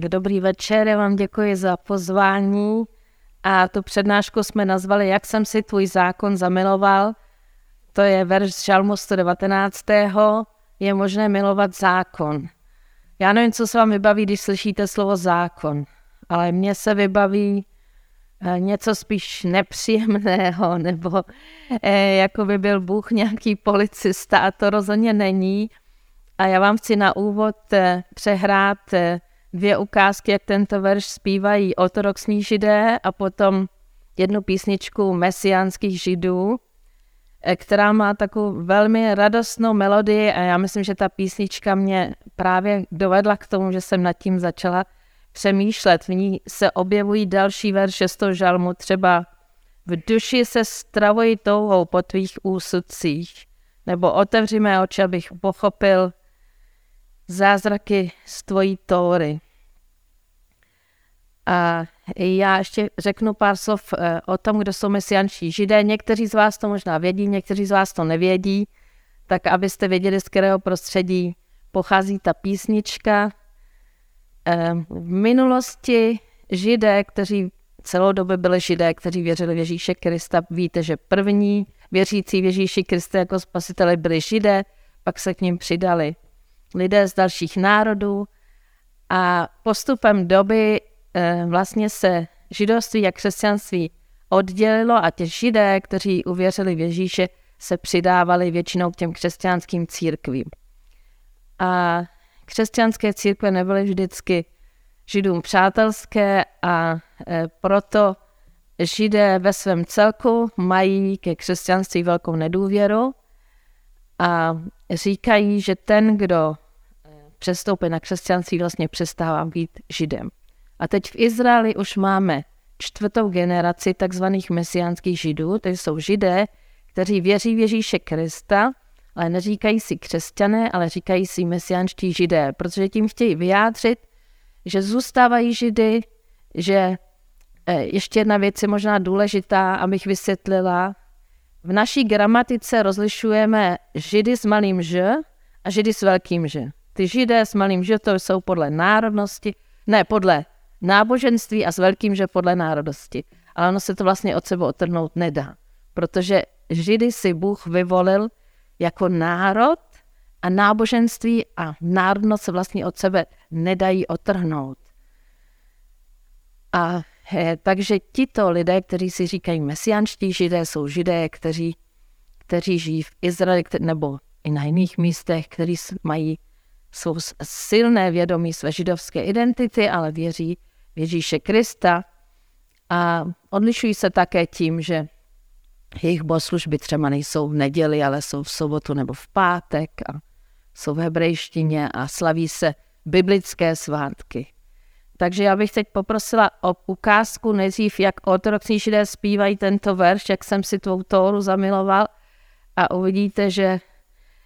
Tak dobrý večer, já vám děkuji za pozvání a tu přednášku jsme nazvali Jak jsem si tvůj zákon zamiloval. To je verš z Žalmu 119. Je možné milovat zákon. Já nevím, co se vám vybaví, když slyšíte slovo zákon, ale mně se vybaví eh, něco spíš nepříjemného, nebo eh, jako by byl Bůh nějaký policista a to rozhodně není. A já vám chci na úvod eh, přehrát dvě ukázky, jak tento verš zpívají ortodoxní židé a potom jednu písničku mesiánských židů, eh, která má takovou velmi radostnou melodii a já myslím, že ta písnička mě právě dovedla k tomu, že jsem nad tím začala přemýšlet. V ní se objevují další verše z toho žalmu, třeba v duši se stravují touhou po tvých úsudcích, nebo otevři mé oči, abych pochopil zázraky z tvojí tóry. A já ještě řeknu pár slov eh, o tom, kdo jsou mesianští židé. Někteří z vás to možná vědí, někteří z vás to nevědí, tak abyste věděli, z kterého prostředí pochází ta písnička. Eh, v minulosti židé, kteří celou dobu byli židé, kteří věřili v Ježíše Krista, víte, že první věřící v Ježíši Krista jako spasiteli byli židé, pak se k ním přidali lidé z dalších národů a postupem doby vlastně se židovství a křesťanství oddělilo a ti židé, kteří uvěřili v Ježíše, se přidávali většinou k těm křesťanským církvím. A křesťanské církve nebyly vždycky židům přátelské a eh, proto židé ve svém celku mají ke křesťanství velkou nedůvěru a říkají, že ten, kdo eh, přestoupí na křesťanství, vlastně přestává být židem. A teď v Izraeli už máme čtvrtou generaci takzvaných mesiánských židů, to jsou židé, kteří věří v Ježíše Krista, ale neříkají si křesťané, ale říkají si mesiánští židé, protože tím chtějí vyjádřit, že zůstávají židy, že eh, ještě jedna věc je možná důležitá, abych vysvětlila, v naší gramatice rozlišujeme židy s malým ž a židy s velkým ž. Ty židé s malým ž to jsou podle národnosti, ne podle náboženství a s velkým že podle národnosti. Ale ono se to vlastně od sebe otrhnout nedá, protože židy si Bůh vyvolil jako národ a náboženství a národnost se vlastně od sebe nedají otrhnout. A He, takže tito lidé, kteří si říkají mesianští židé, jsou židé, kteří, kteří žijí v Izraeli nebo i na jiných místech, kteří mají svou silné vědomí své židovské identity, ale věří v Ježíše Krista. A odlišují se také tím, že jejich bohoslužby třeba nejsou v neděli, ale jsou v sobotu nebo v pátek a jsou v hebrejštině a slaví se biblické svátky. Takže já bych teď poprosila o ukázku nejdřív, jak ortodoxní židé zpívají tento verš, jak jsem si tvou tóru zamiloval a uvidíte, že,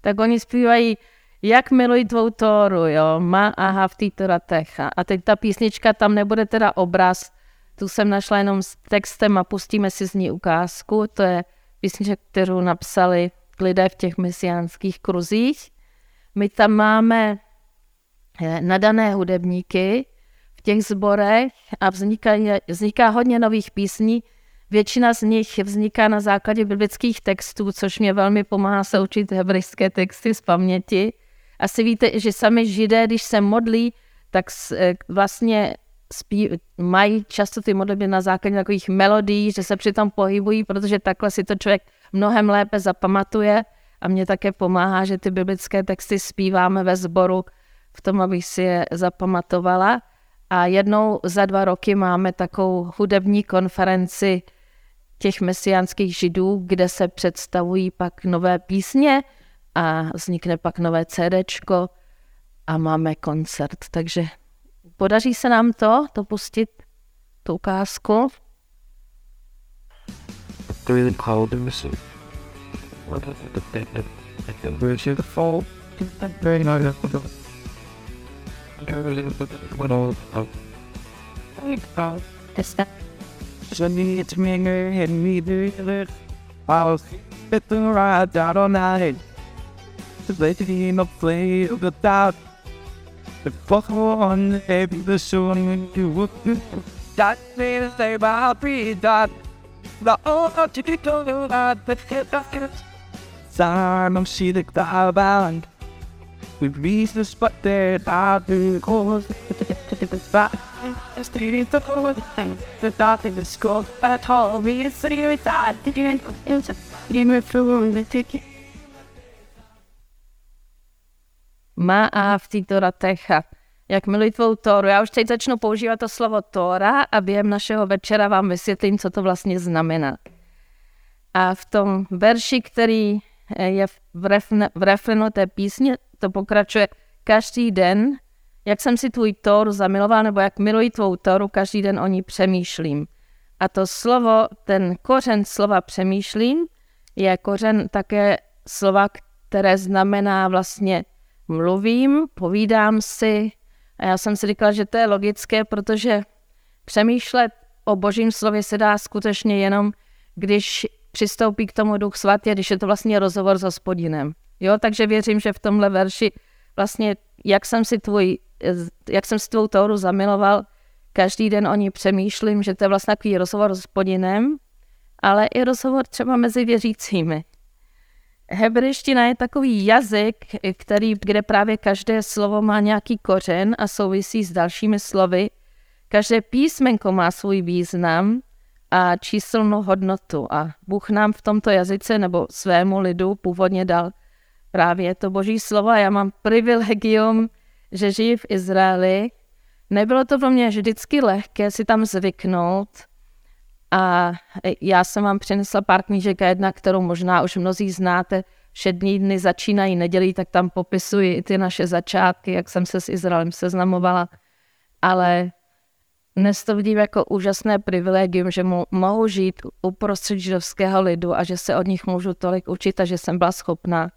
Tak oni zpívají, jak miluji tvou Tóru, jo, ma aha v týto techa. A teď ta písnička, tam nebude teda obraz, tu jsem našla jenom s textem a pustíme si z ní ukázku. To je písnička, kterou napsali lidé v těch mesiánských kruzích. My tam máme eh, nadané hudebníky v těch zborech a vzniká, vzniká hodně nových písní. Většina z nich vzniká na základě biblických textů, což mě velmi pomáhá se učit hebrejské texty z paměti. Asi víte, že sami židé, když se modlí, tak eh, vlastně spí, mají často ty modlitby na základě takových melodií, že se přitom pohybují, protože takhle si to člověk mnohem lépe zapamatuje. A mě také pomáhá, že ty biblické texty zpíváme ve sboru v tom, abych si je zapamatovala. A jednou za dva roky máme takovou hudební konferenci těch mesiánských židů, kde se představují pak nové písně a vznikne pak nové CDčko a máme koncert. Takže Podaří se nám to, to pustit, tu ukázku? Through the and? Very nice. When all need ze niet minder en niet duurder. Als het een raad daarnaar Ze weten niet op vlees op de taal. De volgende heb ik de zon in Dat is de baby dat. De oorlog die door laat betekent. Daarom zie ik de baan. We wisten spot daar, daar, daar, daar, daar, Má a v této ratecha. Jak miluji tvou Tóru. Já už teď začnu používat to slovo Tóra a během našeho večera vám vysvětlím, co to vlastně znamená. A v tom verši, který je v, refne, v refrenu té písně, to pokračuje každý den, jak jsem si tvůj Tóru zamiloval, nebo jak miluji tvou Tóru, každý den o ní přemýšlím. A to slovo, ten kořen slova přemýšlím, je kořen také slova, které znamená vlastně mluvím, povídám si. A já jsem si říkala, že to je logické, protože přemýšlet o božím slově se dá skutečně jenom, když přistoupí k tomu duch svatý, když je to vlastně rozhovor s hospodinem. Jo, takže věřím, že v tomhle verši vlastně, jak jsem si tvůj, jak jsem si tvou Tóru zamiloval, každý den o ní přemýšlím, že to je vlastně takový rozhovor s hospodinem, ale i rozhovor třeba mezi věřícími. Hebrejština je takový jazyk, který, kde právě každé slovo má nějaký kořen a souvisí s dalšími slovy. Každé písmenko má svůj význam a číselnou hodnotu. A Bůh nám v tomto jazyce nebo svému lidu původně dal právě to boží slovo. A já mám privilegium, že žiji v Izraeli. Nebylo to pro mě vždycky lehké si tam zvyknout. A já jsem vám přinesla pár knížek, jedna, kterou možná už mnozí znáte, všední dny začínají nedělí, tak tam popisuji i ty naše začátky, jak jsem se s Izraelem seznamovala. Ale dnes to vidím jako úžasné privilegium, že mu, mohu žít uprostřed židovského lidu a že se od nich můžu tolik učit a že jsem byla schopná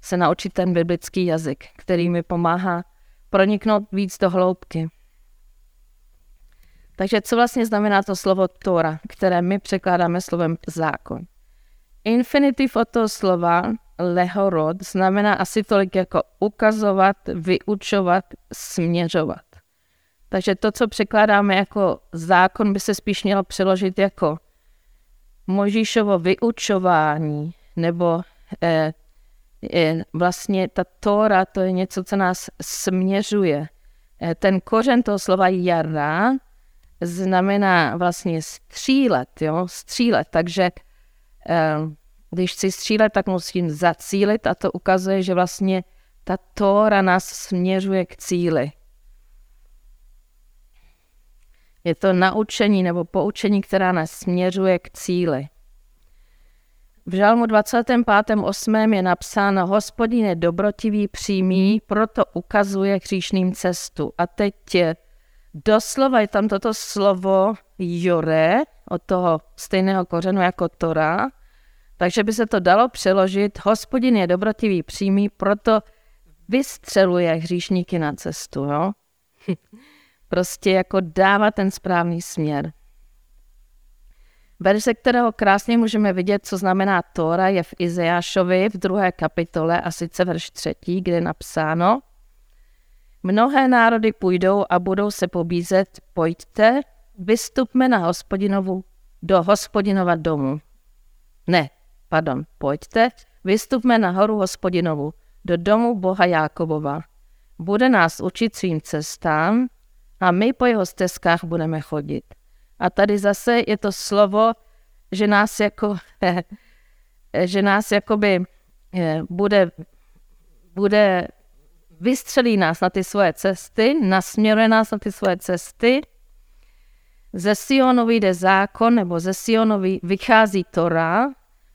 se naučit ten biblický jazyk, který mi pomáhá proniknout víc do hloubky. Takže co vlastně znamená to slovo Tora, které my překládáme slovem zákon? Infinitiv od toho slova lehorod znamená asi tolik jako ukazovat, vyučovat, směřovat. Takže to, co překládáme jako zákon, by se spíš mělo přeložit jako Možíšovo vyučování, nebo eh, vlastně ta Tóra, to je něco, co nás směřuje. Eh, ten kořen toho slova jara znamená vlastně střílet, jo, střílet, takže eh, když chci střílet, tak musím zacílit a to ukazuje, že vlastně ta Tóra nás směřuje k cíli. Je to naučení nebo poučení, která nás směřuje k cíli. V žalmu 25.8. je napsáno Hospodin je dobrotivý, přímý, proto ukazuje hříšným cestu. A teď je, doslova je tam toto slovo jore, od toho stejného kořenu jako Tora, takže by se to dalo přeložit, hospodin je dobrotivý, přímý, proto vystřeluje hříšníky na cestu. Jo? prostě jako dává ten správný směr. Verze, kterého krásně můžeme vidět, co znamená Tóra, je v Izeášovi v druhé kapitole a sice verš třetí, kde je napsáno Mnohé národy půjdou a budou se pobízet, pojďte, vystupme na hospodinovu, do hospodinova domu. Ne, pardon, pojďte, vystupme na horu hospodinovu, do domu Boha Jákobova. Bude nás učit svým cestám a my po jeho stezkách budeme chodit. A tady zase je to slovo, že nás jako, že nás jakoby eh, bude, bude vystřelí nás na ty svoje cesty, nasměruje nás na ty svoje cesty. Ze Sionu vyjde zákon, nebo ze Sionu vychází Tora,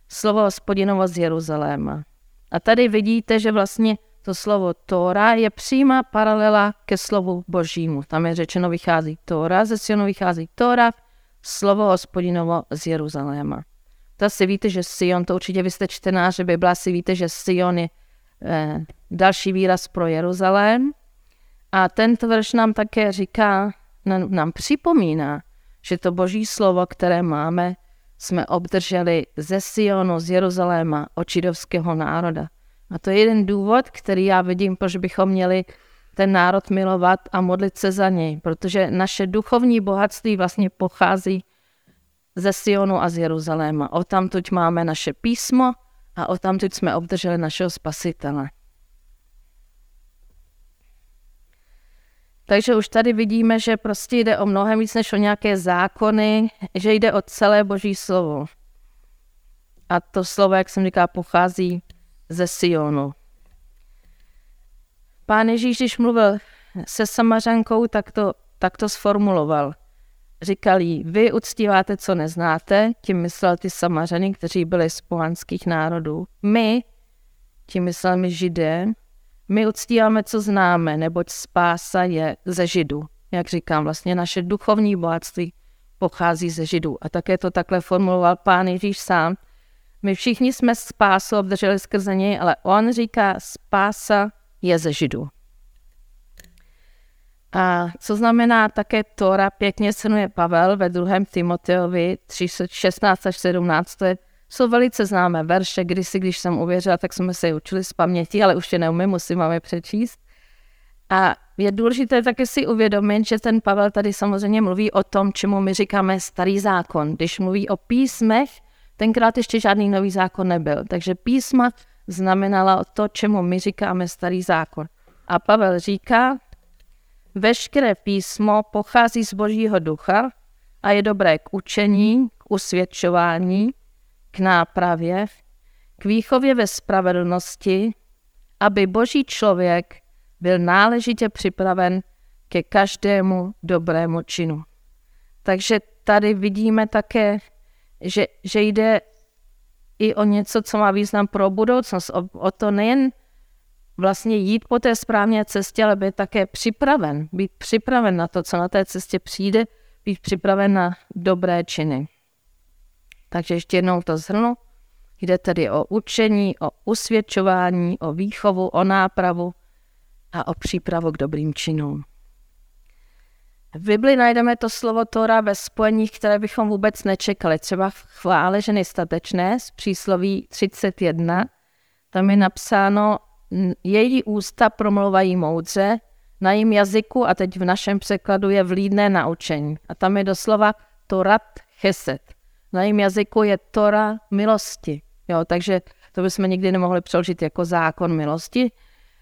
slovo hospodinovo z Jeruzaléma. A tady vidíte, že vlastně to slovo Tóra je přímá paralela ke slovu božímu. Tam je řečeno, vychází Tóra, ze Sionu vychází Tóra, slovo hospodinovo z Jeruzaléma. To si víte, že Sion, to určitě vy jste čtenář Bible, si víte, že Sion je eh, další výraz pro Jeruzalém. A tento verš nám také říká, nám, nám připomíná, že to boží slovo, které máme, jsme obdrželi ze Sionu, z Jeruzaléma, od židovského národa. A to je jeden důvod, který já vidím, proč bychom měli ten národ milovat a modlit se za něj, protože naše duchovní bohatství vlastně pochází ze Sionu a z Jeruzaléma. O tamtuť máme naše písmo a o tamtuť jsme obdrželi našeho spasitele. Takže už tady vidíme, že prostě jde o mnohem víc než o nějaké zákony, že jde o celé boží slovo. A to slovo, jak jsem říkal, pochází ze Sionu. Pán Ježíš, když mluvil se Samařankou, tak to, tak to sformuloval. Říkal jí, vy uctíváte, co neznáte, tím myslel ty Samařany, kteří byli z pohanských národů. My, tím myslel my Židé, my uctíváme, co známe, neboť spása je ze Židů. Jak říkám, vlastně naše duchovní bohatství pochází ze Židů. A také to takhle formuloval pán Ježíš sám. My všichni jsme spásu obdrželi skrze něj, ale on říká, spása je ze Židů. A co znamená také Tora, pěkně se jmenuje Pavel ve 2. Timoteovi 3, 16 až 17, to je jsou velice známé verše, kdysi, když jsem uvěřila, tak jsme se je učili z paměti, ale už je neumím, musím vám je přečíst. A je důležité také si uvědomit, že ten Pavel tady samozřejmě mluví o tom, čemu my říkáme starý zákon. Když mluví o písmech, tenkrát ještě žádný nový zákon nebyl. Takže písma znamenala to, čemu my říkáme starý zákon. A Pavel říká, veškeré písmo pochází z božího ducha a je dobré k učení, k usvědčování, k nápravě, k výchově ve spravedlnosti, aby boží člověk byl náležitě připraven ke každému dobrému činu. Takže tady vidíme také, že, že jde i o něco, co má význam pro budoucnost. O, o to nejen vlastně jít po té správné cestě, ale být také připraven. Být připraven na to, co na té cestě přijde, být připraven na dobré činy. Takže ještě jednou to zhrnu. Jde tedy o učení, o usvědčování, o výchovu, o nápravu a o přípravu k dobrým činům. V Bibli najdeme to slovo Tora ve spojeních, které bychom vůbec nečekali. Třeba v chvále ženy statečné z přísloví 31. Tam je napsáno, její ústa promluvají moudře, na jím jazyku, a teď v našem překladu je vlídné naučení. A tam je doslova Torat Cheset na jejím jazyku je Tora milosti. Jo, takže to bychom nikdy nemohli přeložit jako zákon milosti.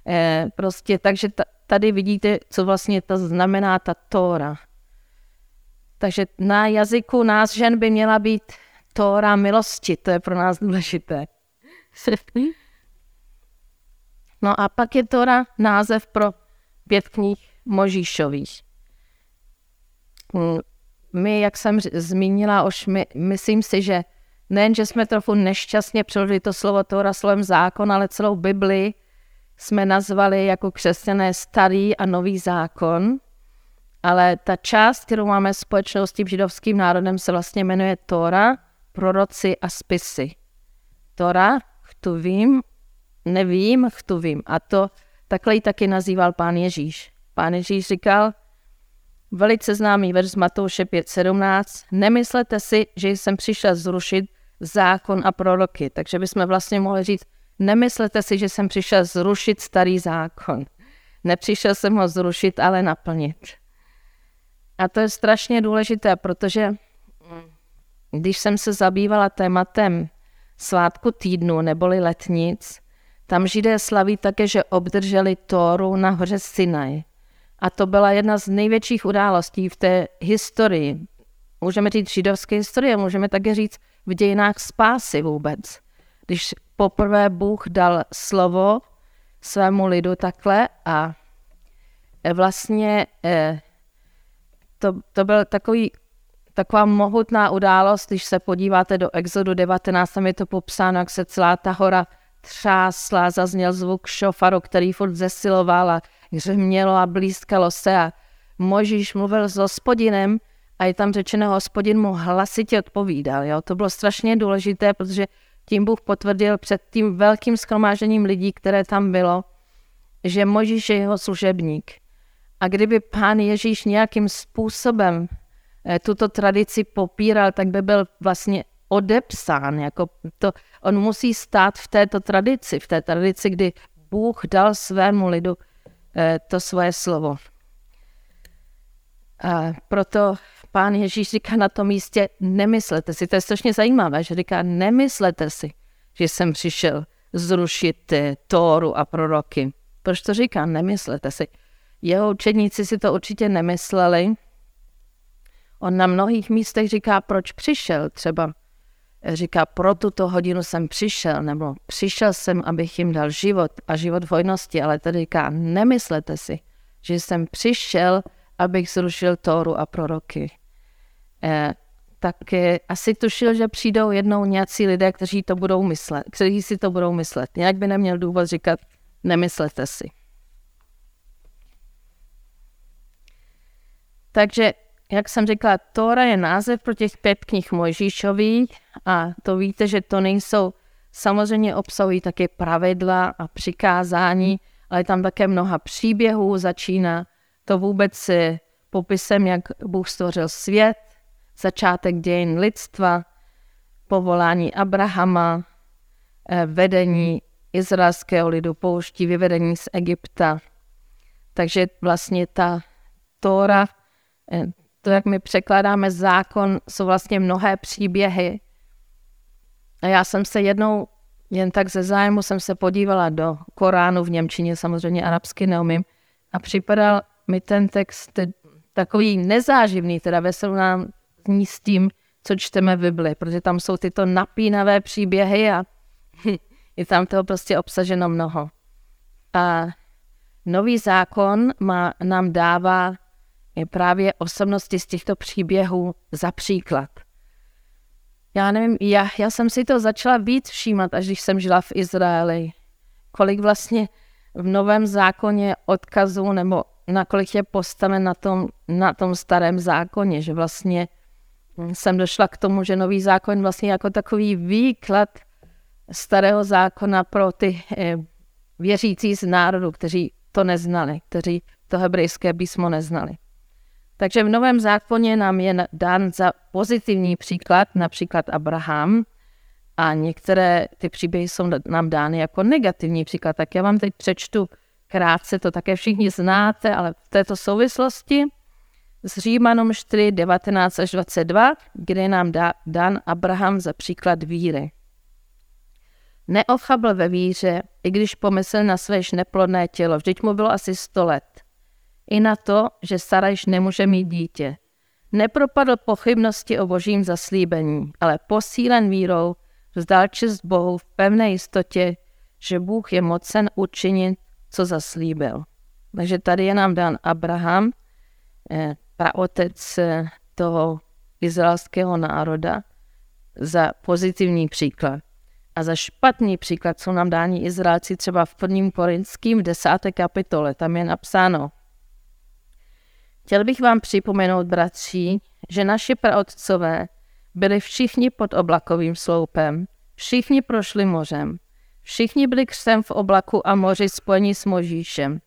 E, prostě, takže tady vidíte, co vlastně to znamená ta Tora. Takže na jazyku nás žen by měla být Tora milosti, to je pro nás důležité. No a pak je Tora název pro pět knih Možíšových. Hmm, my, jak jsem zmínila, už my, myslím si, že nejen, že jsme trochu nešťastně přeložili to slovo Tora slovem zákon, ale celou Bibli jsme nazvali jako křesťané starý a nový zákon. Ale ta část, kterou máme společnou s tím židovským národem, se vlastně jmenuje Tora, proroci a spisy. Tora, vím, nevím, vím. A to takhle ji taky nazýval pán Ježíš. Pán Ježíš říkal, Velice známý verš z Matouše 5.17. Nemyslete si, že jsem přišel zrušit zákon a proroky. Takže bychom vlastně mohli říct, nemyslete si, že jsem přišel zrušit starý zákon. Nepřišel jsem ho zrušit, ale naplnit. A to je strašně důležité, protože když jsem se zabývala tématem svátku týdnu neboli letnic, tam židé slaví také, že obdrželi Tóru na hoře Sinaj. A to byla jedna z největších událostí v té historii. Můžeme říct židovské historie, můžeme také říct v dějinách spásy vůbec. Když poprvé Bůh dal slovo svému lidu takhle a vlastně eh, to, to byl takový, taková mohutná událost, když se podíváte do Exodu 19, tam je to popsáno, jak se celá ta hora třásla, zazněl zvuk šofaru, který furt zesiloval a hřmělo a blízkalo se a Možíš mluvil s hospodinem a je tam řečeno, hospodin mu hlasitě odpovídal. Jo? To bylo strašně důležité, protože tím Bůh potvrdil před tím velkým schromážením lidí, které tam bylo, že Možíš je jeho služebník. A kdyby pán Ježíš nějakým způsobem eh, tuto tradici popíral, tak by byl vlastně odepsán. Jako to, on musí stát v této tradici, v té tradici, kdy Bůh dal svému lidu eh, to svoje slovo. A proto pán Ježíš říká na tom místě, nemyslete si, to je strašně zajímavé, že říká, nemyslete si, že jsem přišel zrušit eh, Tóru a proroky. Proč to říká? Nemyslete si. Jeho učedníci si to určitě nemysleli. On na mnohých místech říká, proč přišel. Třeba říká, pro tuto hodinu jsem přišel, nebo přišel jsem, abych jim dal život a život v hojnosti, ale tady říká, nemyslete si, že jsem přišel, abych zrušil Tóru a proroky. Eh, tak asi tušil, že přijdou jednou nějací lidé, kteří to budou myslet, kteří si to budou myslet. Nějak by neměl důvod říkat, nemyslete si. Takže, jak jsem řekla, Tóra je název pro těch pět knih Mojžíšových a to víte, že to nejsou, samozřejmě obsahují také pravidla a přikázání, ale tam také mnoha příběhů, začíná to vůbec popisem, jak Bůh stvořil svět, začátek dějin lidstva, povolání Abrahama, eh, vedení izraelského lidu pouští, vyvedení z Egypta. Takže vlastně ta Tóra, eh, to, jak my překládáme zákon, jsou vlastně mnohé příběhy. A já jsem se jednou, jen tak ze zájmu, jsem se podívala do Koránu v Němčině, samozřejmě arabsky neumím, a připadal mi ten text takový nezáživný, teda ve srovnání s tím, co čteme v Bibli, protože tam jsou tyto napínavé příběhy a je tam toho prostě obsaženo mnoho. A nový zákon má, nám dává právě osobnosti z těchto příběhů za příklad. Já nevím, já, já jsem si to začala víc všímat, až když jsem žila v Izraeli. Kolik vlastně v Novém zákoně odkazů nebo nakolik je postaven na tom, na tom starém zákoně, že vlastně jsem došla k tomu, že nový zákon vlastně jako takový výklad starého zákona pro ty eh, věřící z národu, kteří to neznali, kteří to hebrejské písmo neznali. Takže v Novém zákoně nám je dán za pozitivní příklad, například Abraham, a některé ty příběhy jsou nám dány jako negativní příklad. Tak já vám teď přečtu krátce, to také všichni znáte, ale v této souvislosti s Římanům 4, 19 až 22, kde nám dá, dan Abraham za příklad víry. Neochabl ve víře, i když pomyslel na své neplodné tělo, vždyť mu bylo asi 100 let. I na to, že Sara již nemůže mít dítě. Nepropadl pochybnosti o božím zaslíbení, ale posílen vírou vzdal čest Bohu v pevné jistotě, že Bůh je mocen učinit, co zaslíbil. Takže tady je nám dán Abraham, eh, praotec eh, toho izraelského národa, za pozitivní příklad. A za špatný příklad jsou nám dáni Izraelci třeba v prvním korinským v desáté kapitole. Tam je napsáno, Chtěl bych vám připomenout, bratři, že naši praotcové byli všichni pod oblakovým sloupem, všichni prošli mořem, všichni byli křtem v oblaku a moři spojeni s Možíšem.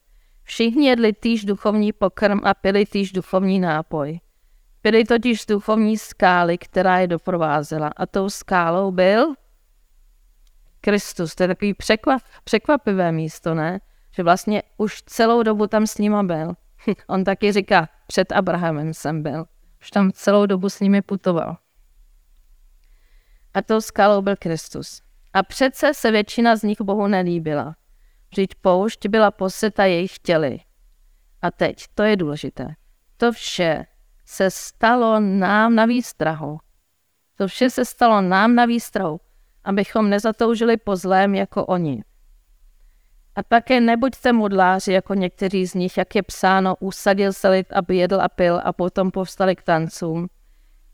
Všichni jedli týž duchovní pokrm a pili týž duchovní nápoj. Pili totiž z duchovní skály, která je doprovázela. A tou skálou byl Kristus. To je takový překvap, překvapivé místo, ne? Že vlastně už celou dobu tam s nima byl. On taky říká, před Abrahamem jsem byl. Už tam celou dobu s nimi putoval. A tou skalou byl Kristus. A přece se většina z nich Bohu nelíbila. Vždyť poušť byla poseta jejich těly. A teď, to je důležité. To vše se stalo nám na výstrahu. To vše se stalo nám na výstrahu, abychom nezatoužili po zlém jako oni. A také nebuďte modláři jako někteří z nich, jak je psáno, usadil se lid, aby jedl a pil a potom povstali k tancům.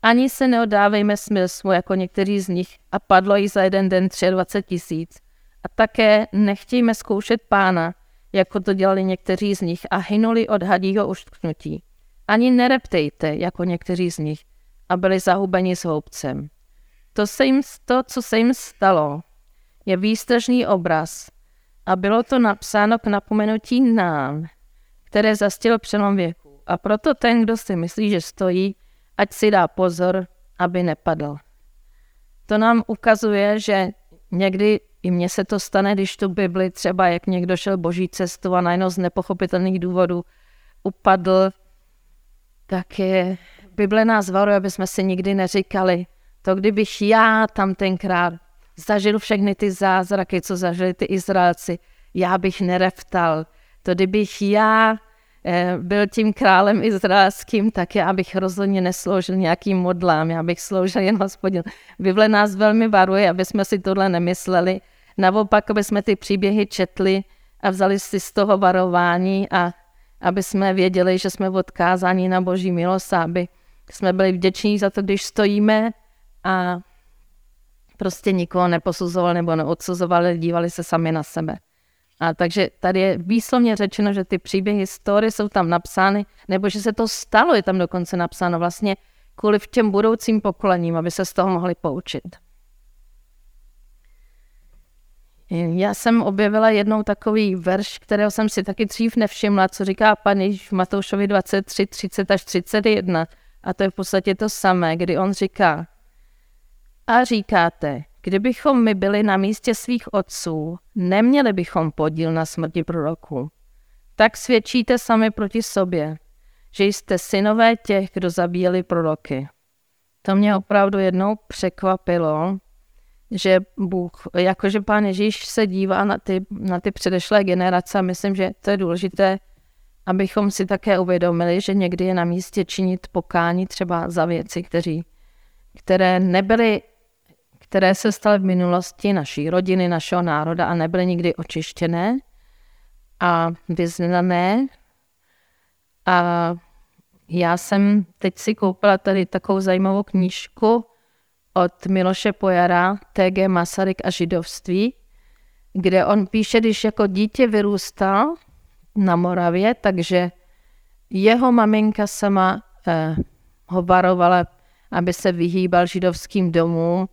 Ani se neodávejme smyslu jako někteří z nich a padlo jí za jeden den 23 tisíc. A také nechtějme zkoušet pána, jako to dělali někteří z nich a hynuli od hadího uštknutí. Ani nereptejte, jako někteří z nich, a byli zahubeni s houbcem. To, se jim, to, co se jim stalo, je výstražný obraz a bylo to napsáno k napomenutí nám, které zastil přelom věku. A proto ten, kdo si myslí, že stojí, ať si dá pozor, aby nepadl. To nám ukazuje, že někdy i mně se to stane, když tu Bibli třeba, jak někdo šel boží cestu a najednou z nepochopitelných důvodů upadl, tak je, Bible nás varuje, aby jsme si nikdy neříkali, to kdybych já tam tenkrát zažil všechny ty zázraky, co zažili ty Izraelci, já bych nereftal. To kdybych já byl tím králem izraelským, tak já bych rozhodně nesloužil nějakým modlám, já bych sloužil jen hospodin. Bible nás velmi varuje, aby jsme si tohle nemysleli. Naopak, aby jsme ty příběhy četli a vzali si z toho varování a aby jsme věděli, že jsme odkázáni na boží milost aby jsme byli vděční za to, když stojíme a prostě nikoho neposuzovali nebo neodsuzovali, dívali se sami na sebe. A takže tady je výslovně řečeno, že ty příběhy story jsou tam napsány, nebo že se to stalo, je tam dokonce napsáno vlastně kvůli v těm budoucím pokolením, aby se z toho mohli poučit. Já jsem objevila jednou takový verš, kterého jsem si taky dřív nevšimla, co říká pan Ježíš v Matoušovi 23, 30 až 31. A to je v podstatě to samé, kdy on říká, a říkáte, kdybychom my byli na místě svých otců, neměli bychom podíl na smrti proroku. Tak svědčíte sami proti sobě, že jste synové těch, kdo zabíjeli proroky. To mě opravdu jednou překvapilo, že Bůh, jakože pán Ježíš se dívá na ty, na ty předešlé generace a myslím, že to je důležité, abychom si také uvědomili, že někdy je na místě činit pokání třeba za věci, kteří, které nebyly které se staly v minulosti naší rodiny, našeho národa a nebyly nikdy očištěné a vyznané. A já jsem teď si koupila tady takovou zajímavou knížku od Miloše Pojara, TG Masaryk a židovství, kde on píše, když jako dítě vyrůstal na Moravě, takže jeho maminka sama eh, ho varovala, aby se vyhýbal židovským domům,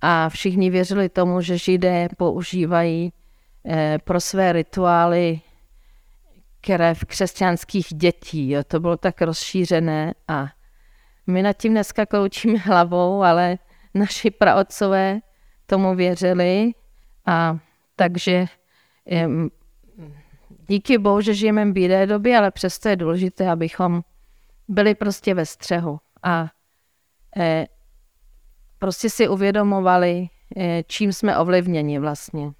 a všichni věřili tomu, že židé používají eh, pro své rituály krev křesťanských dětí. Jo. To bylo tak rozšířené a my nad tím dneska koučíme hlavou, ale naši praotcové tomu věřili a takže díky bohu, že žijeme v bílé době, ale přesto je důležité, abychom byli prostě ve střehu a eh, prostě si uvědomovali, eh, čím jsme ovlivněni vlastně.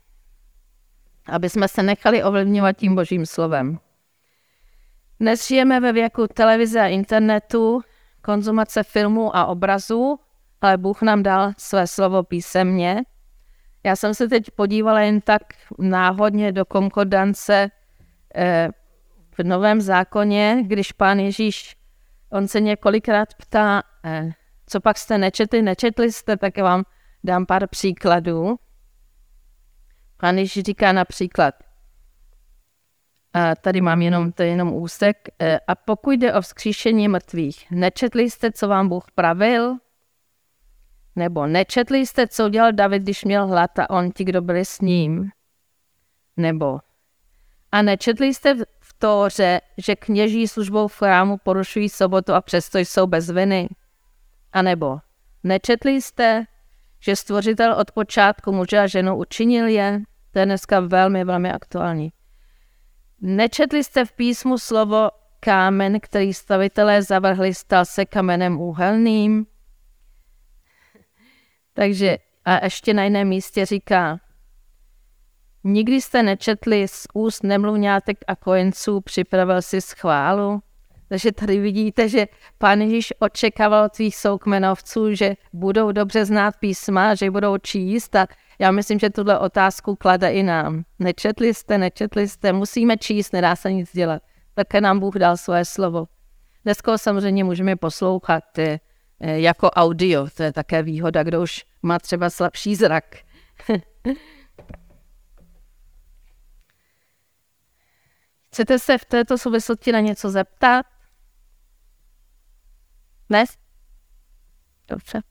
Aby jsme se nechali ovlivňovat tím božím slovem. Dnes žijeme ve věku televize a internetu, konzumace filmů a obrazů, ale Bůh nám dal své slovo písemně. Já jsem se teď podívala jen tak náhodně do konkordance eh, v Novém zákoně, když pán Ježíš, on se několikrát ptá, eh, co pak jste nečetli, nečetli jste, tak vám dám pár příkladů. Pán Ježíš říká například, a tady mám jenom, to je jenom úsek, e, a pokud jde o vzkříšení mrtvých, nečetli jste, co vám Bůh pravil? Nebo nečetli jste, co udělal David, když měl hlad a on ti, kdo byli s ním? Nebo a nečetli jste v Tóře, že kněží službou v chrámu porušují sobotu a přesto jsou bez viny? A nebo nečetli jste, že stvořitel od počátku muže a ženu učinil je? To je dneska velmi, velmi aktuální. Nečetli jste v písmu slovo kámen, který stavitelé zavrhli, stal se kamenem úhelným? Takže a ještě na jiném místě říká, nikdy jste nečetli z úst nemluvňátek a kojenců, připravil si schválu? Takže tady vidíte, že pán Ježíš očekával od svých soukmenovců, že budou dobře znát písma, že budou číst a já myslím, že tuhle otázku klade i nám. Nečetli jste, nečetli jste, musíme číst, nedá se nic dělat. Také nám Bůh dal svoje slovo. Dneska samozřejmě můžeme poslouchat eh, eh, jako audio, to je také výhoda, kdo už má třeba slabší zrak. Chcete se v této souvislosti na něco zeptat? Dnes? Dobře.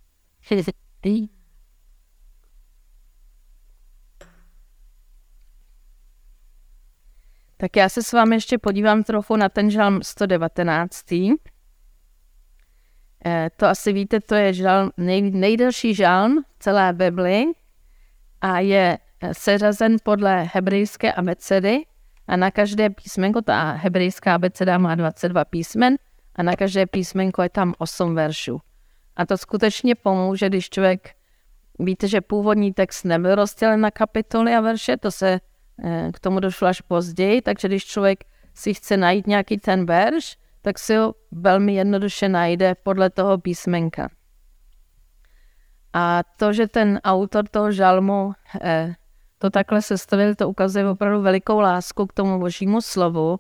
Tak já se s vámi ještě podívám trochu na ten žalm 119. Eh, to asi víte, to je žalm, nej, nejdelší žalm celé Bibli a je eh, seřazen podle hebrejské abecedy a na každé písmenko, ta hebrejská abeceda má 22 písmen a na každé písmenko je tam 8 veršů. A to skutečně pomůže, když člověk, víte, že původní text nebyl rozdělen na kapitoly a verše, to se eh, k tomu došlo až později, takže když člověk si chce najít nějaký ten verš, tak si ho velmi jednoduše najde podle toho písmenka. A to, že ten autor toho žalmu eh, to takhle sestavil, to ukazuje opravdu velikou lásku k tomu božímu slovu,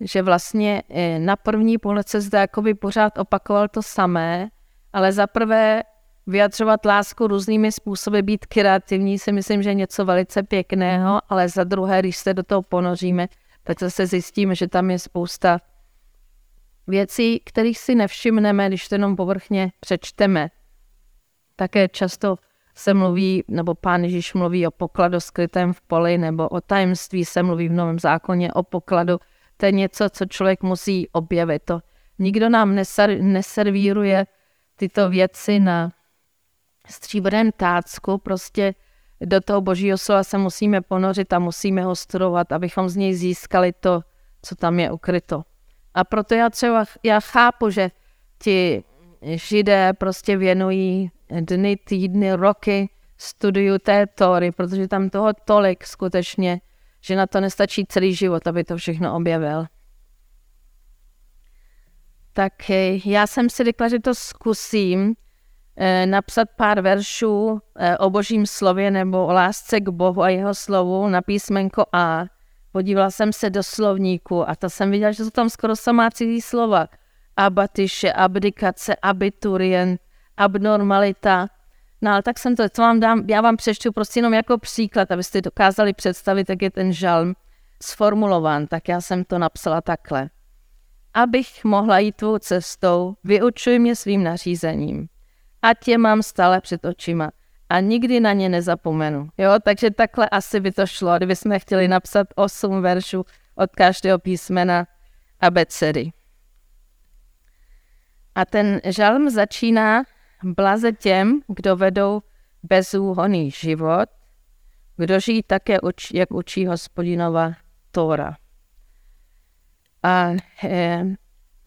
že vlastně eh, na první pohled se zde jakoby pořád opakoval to samé, ale za prvé vyjadřovat lásku různými způsoby, být kreativní, si myslím, že je něco velice pěkného, ale za druhé, když se do toho ponoříme, tak zase zjistíme, že tam je spousta věcí, kterých si nevšimneme, když to jenom povrchně přečteme. Také často se mluví, nebo pán Ježíš mluví o pokladu skrytém v poli, nebo o tajemství se mluví v Novém zákoně o pokladu. To je něco, co člověk musí objevit. To nikdo nám neser, neservíruje tyto věci na stříbrném tácku, prostě do toho božího slova se musíme ponořit a musíme ho studovat, abychom z něj získali to, co tam je ukryto. A proto já třeba, já chápu, že ti židé prostě věnují dny, týdny, roky studiu té Tory, protože tam toho tolik skutečně, že na to nestačí celý život, aby to všechno objevil. Tak já jsem si řekla, že to zkusím eh, napsat pár veršů eh, o božím slově nebo o lásce k Bohu a jeho slovu na písmenko A Podívala jsem se do slovníku a to jsem viděla, že jsou tam skoro samá cizí slova. Abatyše, abdikace, abiturient, abnormalita. No ale tak jsem to, to vám dám, já vám přečtu prostě jenom jako příklad, abyste dokázali představit, jak je ten žalm sformulován. Tak já jsem to napsala takhle. Abych mohla jít tvou cestou, vyučuj mě svým nařízením. A tě mám stále před očima a nikdy na ně nezapomenu. Jo, takže takhle asi by to šlo, kdybychom chtěli napsat osm veršů od každého písmena abecedy. A ten žalm začíná blaze těm, kdo vedou bezúhonný život, kdo žijí také, jak učí hospodinova Tóra. A e,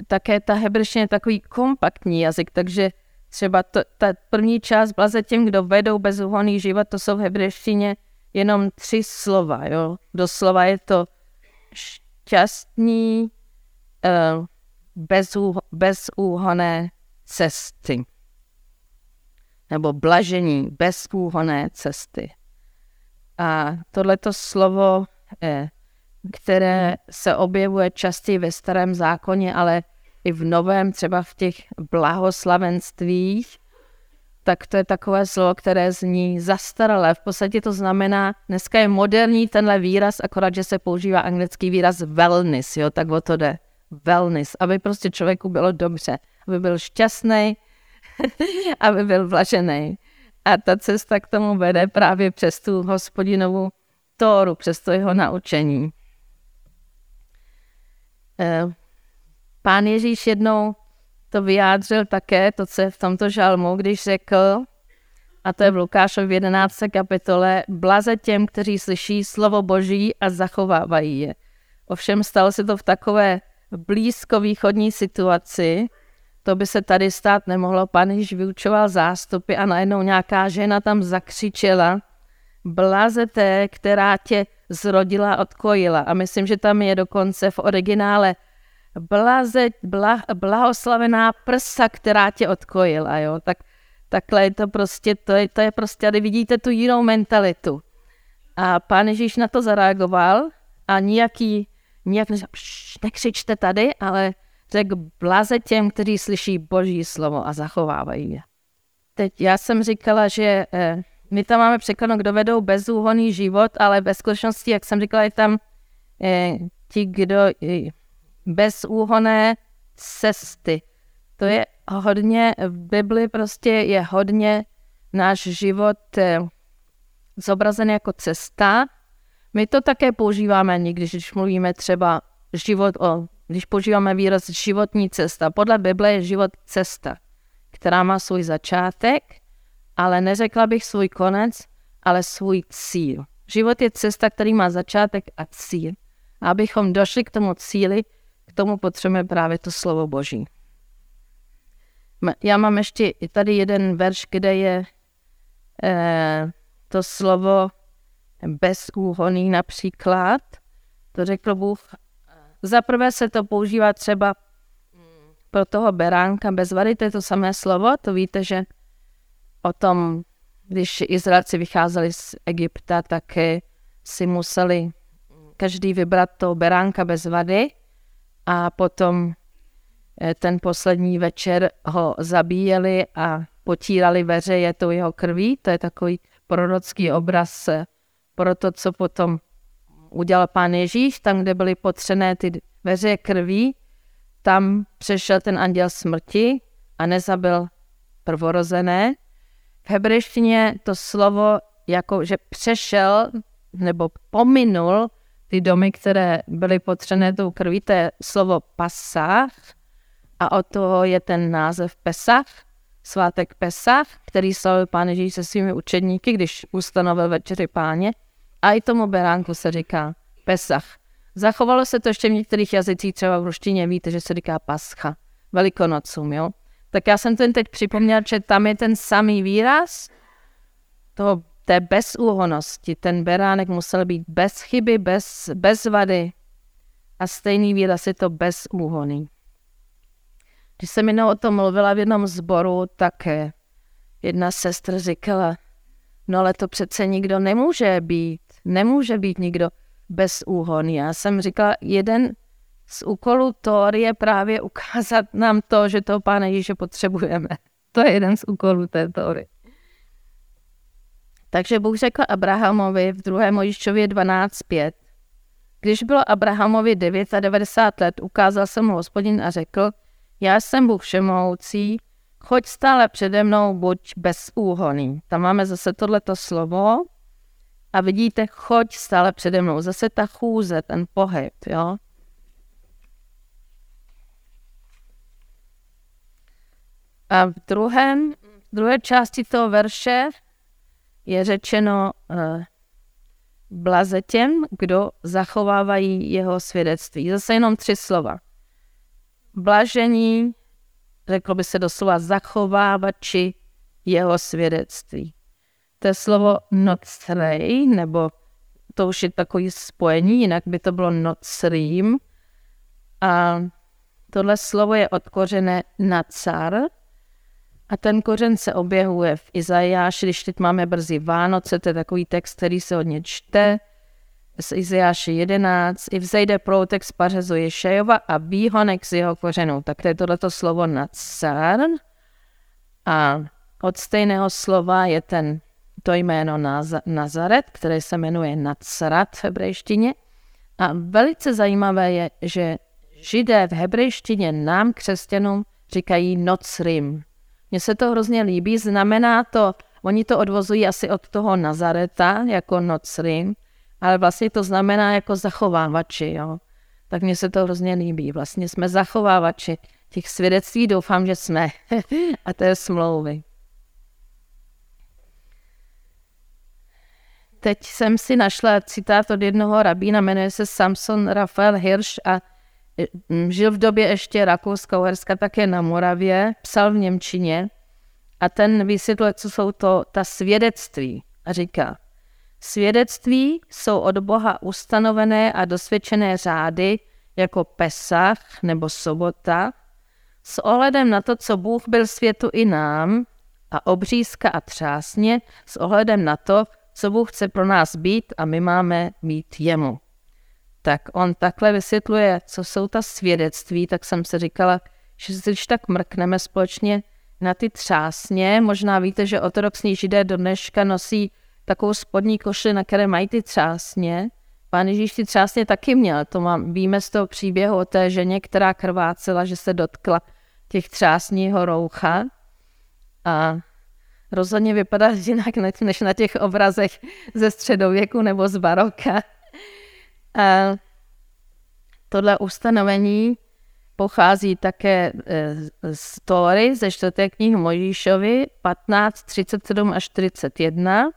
také ta hebreština je takový kompaktní jazyk, takže Třeba to, ta první část blaze těm, kdo vedou bezúhonný život, to jsou v hebrejštině jenom tři slova. Jo? Doslova je to šťastní uh, bezúh, bezúhoné cesty. Nebo blažení bezúhoné cesty. A tohleto slovo, eh, které se objevuje častěji ve starém zákoně, ale i v novém, třeba v těch blahoslavenstvích, tak to je takové slovo, které zní zastaralé. V podstatě to znamená, dneska je moderní tenhle výraz, akorát, že se používá anglický výraz wellness, jo, tak o to jde. Wellness, aby prostě člověku bylo dobře, aby byl šťastný, aby byl vlažený. A ta cesta k tomu vede právě přes tu hospodinovu Tóru, přes to jeho naučení. Eh, Pán Ježíš jednou to vyjádřil také, to, co je v tomto žalmu, když řekl, a to je v Lukášově 11. kapitole, blaze těm, kteří slyší slovo Boží a zachovávají je. Ovšem stalo se to v takové blízkovýchodní situaci, to by se tady stát nemohlo. Pán Ježíš vyučoval zástupy a najednou nějaká žena tam zakřičela, blaze té, která tě zrodila, odkojila. A myslím, že tam je dokonce v originále blaze, bla, blahoslavená prsa, která tě odkojila, jo, tak takhle je to prostě, to je, to je prostě, tady vidíte tu jinou mentalitu. A pán Ježíš na to zareagoval a nijaký, nijak nekřičte tady, ale řekl blaze těm, kteří slyší boží slovo a zachovávají je. Teď já jsem říkala, že eh, my tam máme překladu, kdo vedou bezúhonný život, ale ve skutečnosti, jak jsem říkala, je tam eh, ti, kdo bezúhoné cesty. To je hodně, v Bibli prostě je hodně náš život eh, zobrazen jako cesta. My to také používáme někdy, když mluvíme třeba život o, když používáme výraz životní cesta. Podle Bible je život cesta, která má svůj začátek, ale neřekla bych svůj konec, ale svůj cíl. Život je cesta, který má začátek a cíl. A abychom došli k tomu cíli, k tomu potřebujeme právě to slovo Boží. Já mám ještě tady jeden verš, kde je eh, to slovo bezúhoný například. To řekl Bůh. Za prvé se to používá třeba pro toho beránka bez vady, to je to samé slovo. To víte, že o tom, když Izraelci vycházeli z Egypta, tak si museli každý vybrat toho beránka bez vady a potom eh, ten poslední večer ho zabíjeli a potírali veřeje tou jeho krví. To je takový prorocký obraz eh, pro to, co potom udělal pán Ježíš, tam, kde byly potřené ty veřeje krví, tam přešel ten anděl smrti a nezabil prvorozené. V hebrejštině to slovo jako, že přešel nebo pominul ty domy, které byly potřené tou krví, to je slovo pasach a od toho je ten název Pesach, svátek Pesach, který slavil pán Ježíš se svými učedníky, když ustanovil večeři páně. A i tomu beránku se říká Pesach. Zachovalo se to ještě v některých jazycích, třeba v ruštině víte, že se říká Pascha, Velikonocům, jo. Tak já jsem ten teď připomněl, že tam je ten samý výraz toho té bezúhonosti. Ten beránek musel být bez chyby, bez, bez vady. A stejný výraz je to bezúhoný. Když jsem jenom o tom mluvila v jednom zboru, tak jedna sestra říkala, no ale to přece nikdo nemůže být, nemůže být nikdo bezúhonný. Já jsem říkala, jeden z úkolů Tor je právě ukázat nám to, že toho Pána Ježíše potřebujeme. To je jeden z úkolů té Tory. Takže Bůh řekl Abrahamovi v 2. Mojiščově 12.5. Když bylo Abrahamovi 99 let, ukázal se mu hospodin a řekl, já jsem Bůh všemohoucí, choď stále přede mnou, buď bezúhoný. Tam máme zase tohleto slovo a vidíte, choď stále přede mnou. Zase ta chůze, ten pohyb, jo. A v druhém, v druhé části toho verše je řečeno uh, blaze těm, kdo zachovávají jeho svědectví. Zase jenom tři slova. Blažení, řeklo by se doslova zachovávači jeho svědectví. To je slovo nocrej, nebo to už je takový spojení, jinak by to bylo nocrým. A tohle slovo je odkořené na car, a ten kořen se objevuje v Izajáši, když teď máme brzy Vánoce, to je takový text, který se hodně čte, z Izajáše 11, i vzejde proutek z pařezu Ješejova a výhonek z jeho kořenů. Tak to je tohleto slovo nacar. A od stejného slova je ten, to jméno Nazaret, které se jmenuje Nacarat v hebrejštině. A velice zajímavé je, že židé v hebrejštině nám, křesťanům, říkají Nocrim, mně se to hrozně líbí, znamená to, oni to odvozují asi od toho Nazareta jako nocrim, ale vlastně to znamená jako zachovávači, jo. Tak mně se to hrozně líbí. Vlastně jsme zachovávači těch svědectví, doufám, že jsme. A to je smlouvy. Teď jsem si našla citát od jednoho rabína, jmenuje se Samson Rafael Hirsch a žil v době ještě Rakouska-Uherska také na Moravě, psal v Němčině a ten vysvětluje, co jsou to ta svědectví. A říká, svědectví jsou od Boha ustanovené a dosvědčené řády jako Pesach nebo sobota, s ohledem na to, co Bůh byl světu i nám, a obřízka a třásně s ohledem na to, co Bůh chce pro nás být a my máme mít jemu tak on takhle vysvětluje, co jsou ta svědectví, tak jsem se říkala, že si když tak mrkneme společně na ty třásně. Možná víte, že ortodoxní židé do dneška nosí takovou spodní košli, na které mají ty třásně. Pán Ježíš ty třásně taky měl. To mám, víme z toho příběhu o té ženě, která krvácela, že se dotkla těch třásního roucha. A rozhodně vypadá jinak než na těch obrazech ze středověku nebo z baroka. A tohle ustanovení pochází také e, z Tóry, ze čtvrté knihy Mojžíšovi 15, 37 až 41.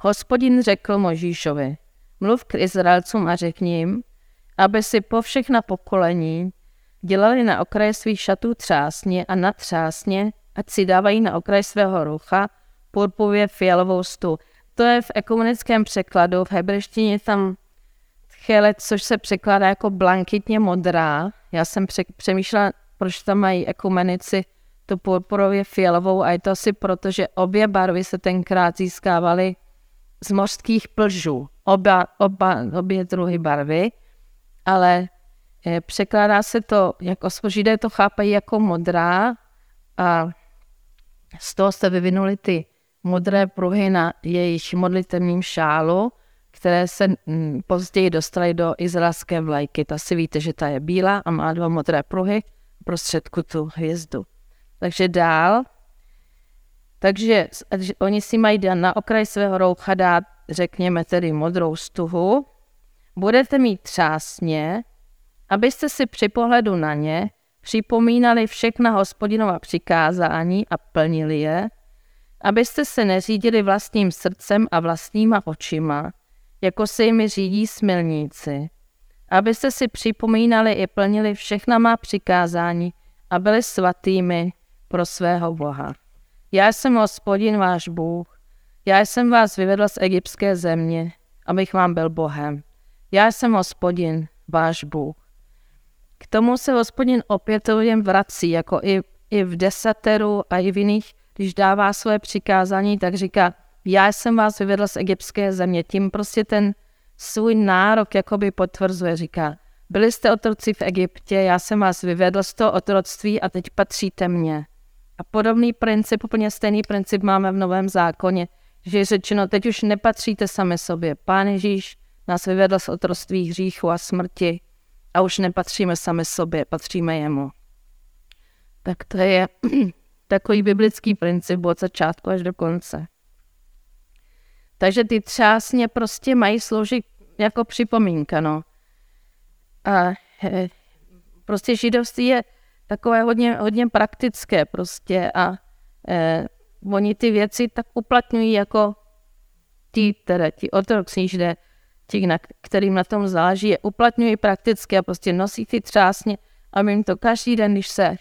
Hospodin řekl Mojžíšovi, mluv k Izraelcům a řekni jim, aby si po všechna pokolení dělali na okraji svých šatů třásně a na třásně, ať si dávají na okraj svého rucha purpuvě fialovou stu. To je v ekumenickém překladu, v hebrejštině tam chelet, což se překládá jako blankitně modrá. Já jsem přemýšlela, proč tam mají ekumenici tu purpurově fialovou a je to asi proto, že obě barvy se tenkrát získávaly z mořských plžů. Oba, oba, obě druhy barvy, ale eh, překládá se to, jako židé to chápají jako modrá a z toho se vyvinuly ty modré pruhy na jejich modlitevním šálu, které se mm, později dostaly do izraelské vlajky. Ta si víte, že ta je bílá a má dva modré pruhy, prostředku tu hvězdu. Takže dál. Takže oni si mají na okraj svého roucha dát, řekněme tedy modrou stuhu. Budete mít třásně, abyste si při pohledu na ně připomínali všechna hospodinova přikázání a plnili je, abyste se neřídili vlastním srdcem a vlastníma očima, jako se jimi řídí smilníci, abyste si připomínali i plnili všechna má přikázání a byli svatými pro svého Boha. Já jsem hospodin váš Bůh, já jsem vás vyvedl z egyptské země, abych vám byl Bohem. Já jsem hospodin váš Bůh. K tomu se hospodin opětovně vrací, jako i, i v desateru a i v jiných, když dává své přikázání, tak říká, já jsem vás vyvedl z egyptské země. Tím prostě ten svůj nárok jakoby potvrzuje, říká, byli jste otroci v Egyptě, já jsem vás vyvedl z toho otroctví a teď patříte mně. A podobný princip, úplně stejný princip máme v Novém zákoně, že je řečeno, teď už nepatříte sami sobě. Pán Ježíš nás vyvedl z otroctví hříchu a smrti a už nepatříme sami sobě, patříme jemu. Tak to je takový biblický princip od začátku až do konce. Takže ty třásně prostě mají sloužit jako připomínka, no. A prostě židovství je takové hodně, hodně praktické prostě a e, oni ty věci tak uplatňují jako ti, teda ti ortodoxní židé, ti, na kterým na tom záleží, je uplatňují prakticky a prostě nosí ty třásně, aby jim to každý den, když se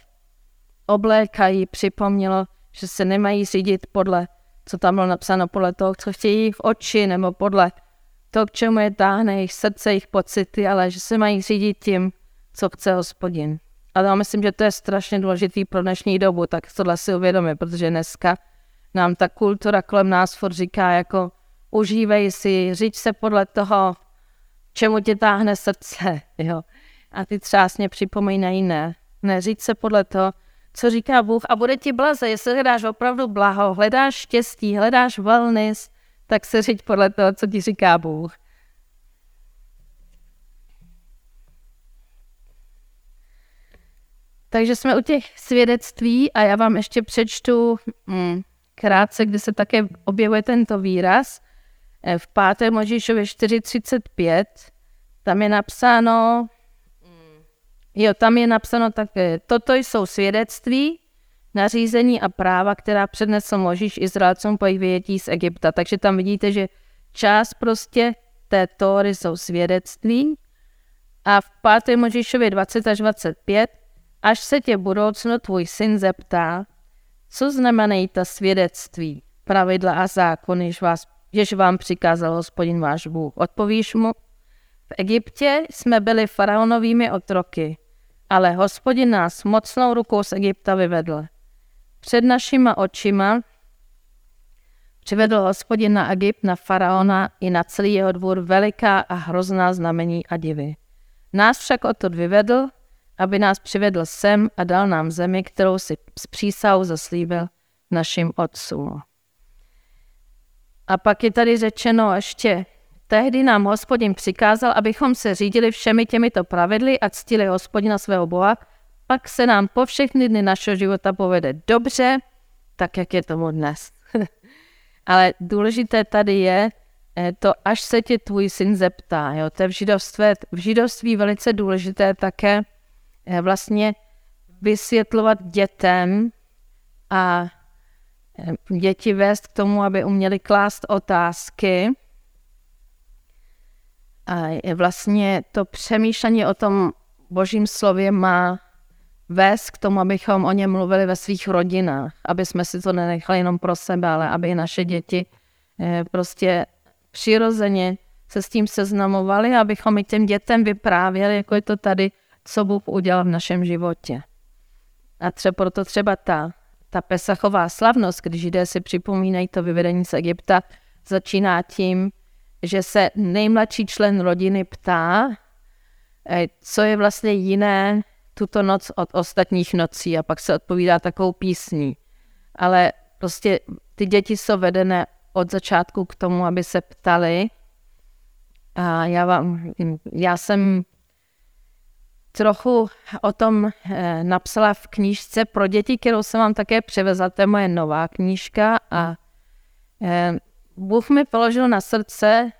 oblékají, připomnělo, že se nemají řídit podle co tam bylo napsáno podle toho, co chtějí v oči, nebo podle toho, k čemu je táhne jejich srdce, jejich pocity, ale že se mají řídit tím, co chce hospodin. Ale já myslím, že to je strašně důležitý pro dnešní dobu, tak tohle si uvědomí, protože dneska nám ta kultura kolem nás furt říká jako užívej si, říď se podle toho, čemu tě táhne srdce, jo. A ty třásně připomínají ne. Ne, říct se podle toho, co říká Bůh a bude ti blaze, jestli hledáš opravdu blaho, hledáš štěstí, hledáš wellness, tak se říct podle toho, co ti říká Bůh. Takže jsme u těch svědectví a já vám ještě přečtu hmm, krátce, kde se také objevuje tento výraz. Eh, v 5. Možíšově 4.35 tam je napsáno, Jo, tam je napsáno také, toto jsou svědectví, nařízení a práva, která přednesl Možíš Izraelcům po jejich vyjetí z Egypta. Takže tam vidíte, že část prostě té Tóry jsou svědectví a v 5. Možíšově 20 až 25, až se tě budoucnu tvůj syn zeptá, co znamenají ta svědectví, pravidla a zákony, jež, vás, jež vám přikázal hospodin váš Bůh. Odpovíš mu, v Egyptě jsme byli faraonovými otroky ale hospodin nás mocnou rukou z Egypta vyvedl. Před našima očima přivedl hospodin na Egypt, na faraona i na celý jeho dvůr veliká a hrozná znamení a divy. Nás však odtud vyvedl, aby nás přivedl sem a dal nám zemi, kterou si s přísahou zaslíbil našim otcům. A pak je tady řečeno ještě tehdy nám hospodin přikázal, abychom se řídili všemi těmito pravidly a ctili hospodina svého Boha, pak se nám po všechny dny našeho života povede dobře, tak jak je tomu dnes. Ale důležité tady je eh, to, až se tě tvůj syn zeptá. Jo? To je v židovství, v židovství velice důležité také eh, vlastně vysvětlovat dětem a děti vést k tomu, aby uměli klást otázky. A vlastně to přemýšlení o tom božím slově má vést k tomu, abychom o něm mluvili ve svých rodinách, aby jsme si to nenechali jenom pro sebe, ale aby i naše děti eh, prostě přirozeně se s tím seznamovali, abychom i těm dětem vyprávěli, jako je to tady, co Bůh udělal v našem životě. A třeba proto třeba ta, ta Pesachová slavnost, když židé si připomínají to vyvedení z Egypta, začíná tím, že se nejmladší člen rodiny ptá, eh, co je vlastně jiné tuto noc od ostatních nocí a pak se odpovídá takovou písní. Ale prostě ty děti jsou vedené od začátku k tomu, aby se ptali. A já, vám, já jsem trochu o tom eh, napsala v knížce pro děti, kterou jsem vám také přivezla. To je moje nová knížka a eh, Bůh mi položil na srdce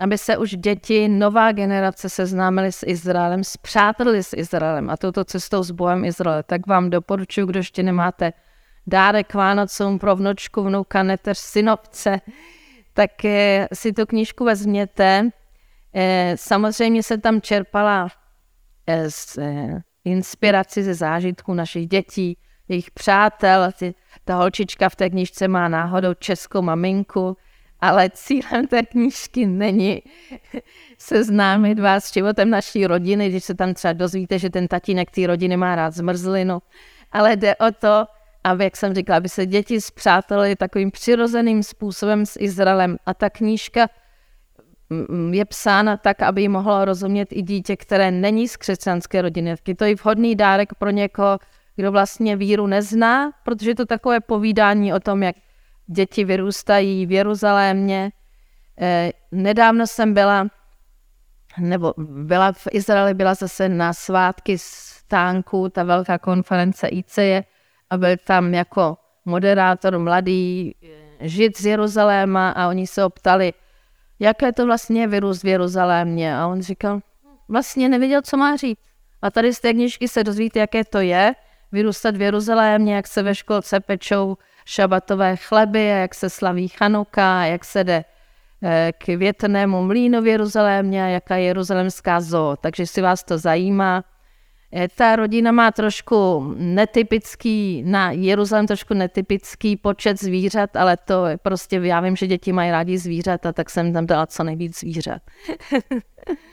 aby se už děti, nová generace seznámili s Izraelem, zpřátelili s Izraelem a touto cestou s Bohem Izraele. Tak vám doporučuji, kdo ještě nemáte dárek Vánocům pro vnočku, vnuka, neteř, synovce, tak eh, si tu knížku vezměte. Samozřejmě se tam čerpala z inspiraci ze zážitků našich dětí, jejich přátel. Ta holčička v té knížce má náhodou českou maminku, ale cílem té knížky není seznámit vás s životem naší rodiny, když se tam třeba dozvíte, že ten tatínek té rodiny má rád zmrzlinu, ale jde o to, aby, jak jsem říkala, aby se děti zpřátelili takovým přirozeným způsobem s Izraelem. A ta knížka je psána tak, aby ji mohlo rozumět i dítě, které není z křesťanské rodiny. Je to i vhodný dárek pro někoho, kdo vlastně víru nezná, protože je to takové povídání o tom, jak děti vyrůstají v Jeruzalémě. Eh, nedávno jsem byla, nebo byla v Izraeli, byla zase na svátky stánku, ta velká konference ICE a byl tam jako moderátor mladý eh, žid z Jeruzaléma a oni se optali, jaké to vlastně vyrůst v Jeruzalémě. A on říkal, vlastně nevěděl, co má říct. A tady z té knižky se dozvíte, jaké to je, vyrůstat v Jeruzalémě, jak se ve školce pečou šabatové chleby, jak se slaví Chanuka, jak se jde eh, k větrnému mlínu v Jeruzalémě jaká je jeruzalemská zoo. Takže si vás to zajímá. Eh, ta rodina má trošku netypický, na Jeruzalém trošku netypický počet zvířat, ale to je prostě, já vím, že děti mají rádi zvířata, tak jsem tam dala co nejvíc zvířat.